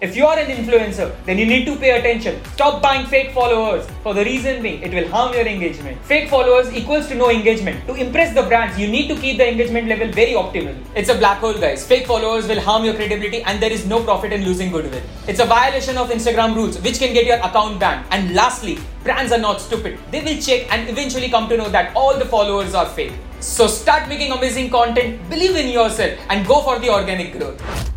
if you are an influencer, then you need to pay attention. Stop buying fake followers for the reason being it will harm your engagement. Fake followers equals to no engagement. To impress the brands, you need to keep the engagement level very optimal. It's a black hole, guys. Fake followers will harm your credibility and there is no profit in losing goodwill. It's a violation of Instagram rules which can get your account banned. And lastly, brands are not stupid. They will check and eventually come to know that all the followers are fake. So start making amazing content, believe in yourself, and go for the organic growth.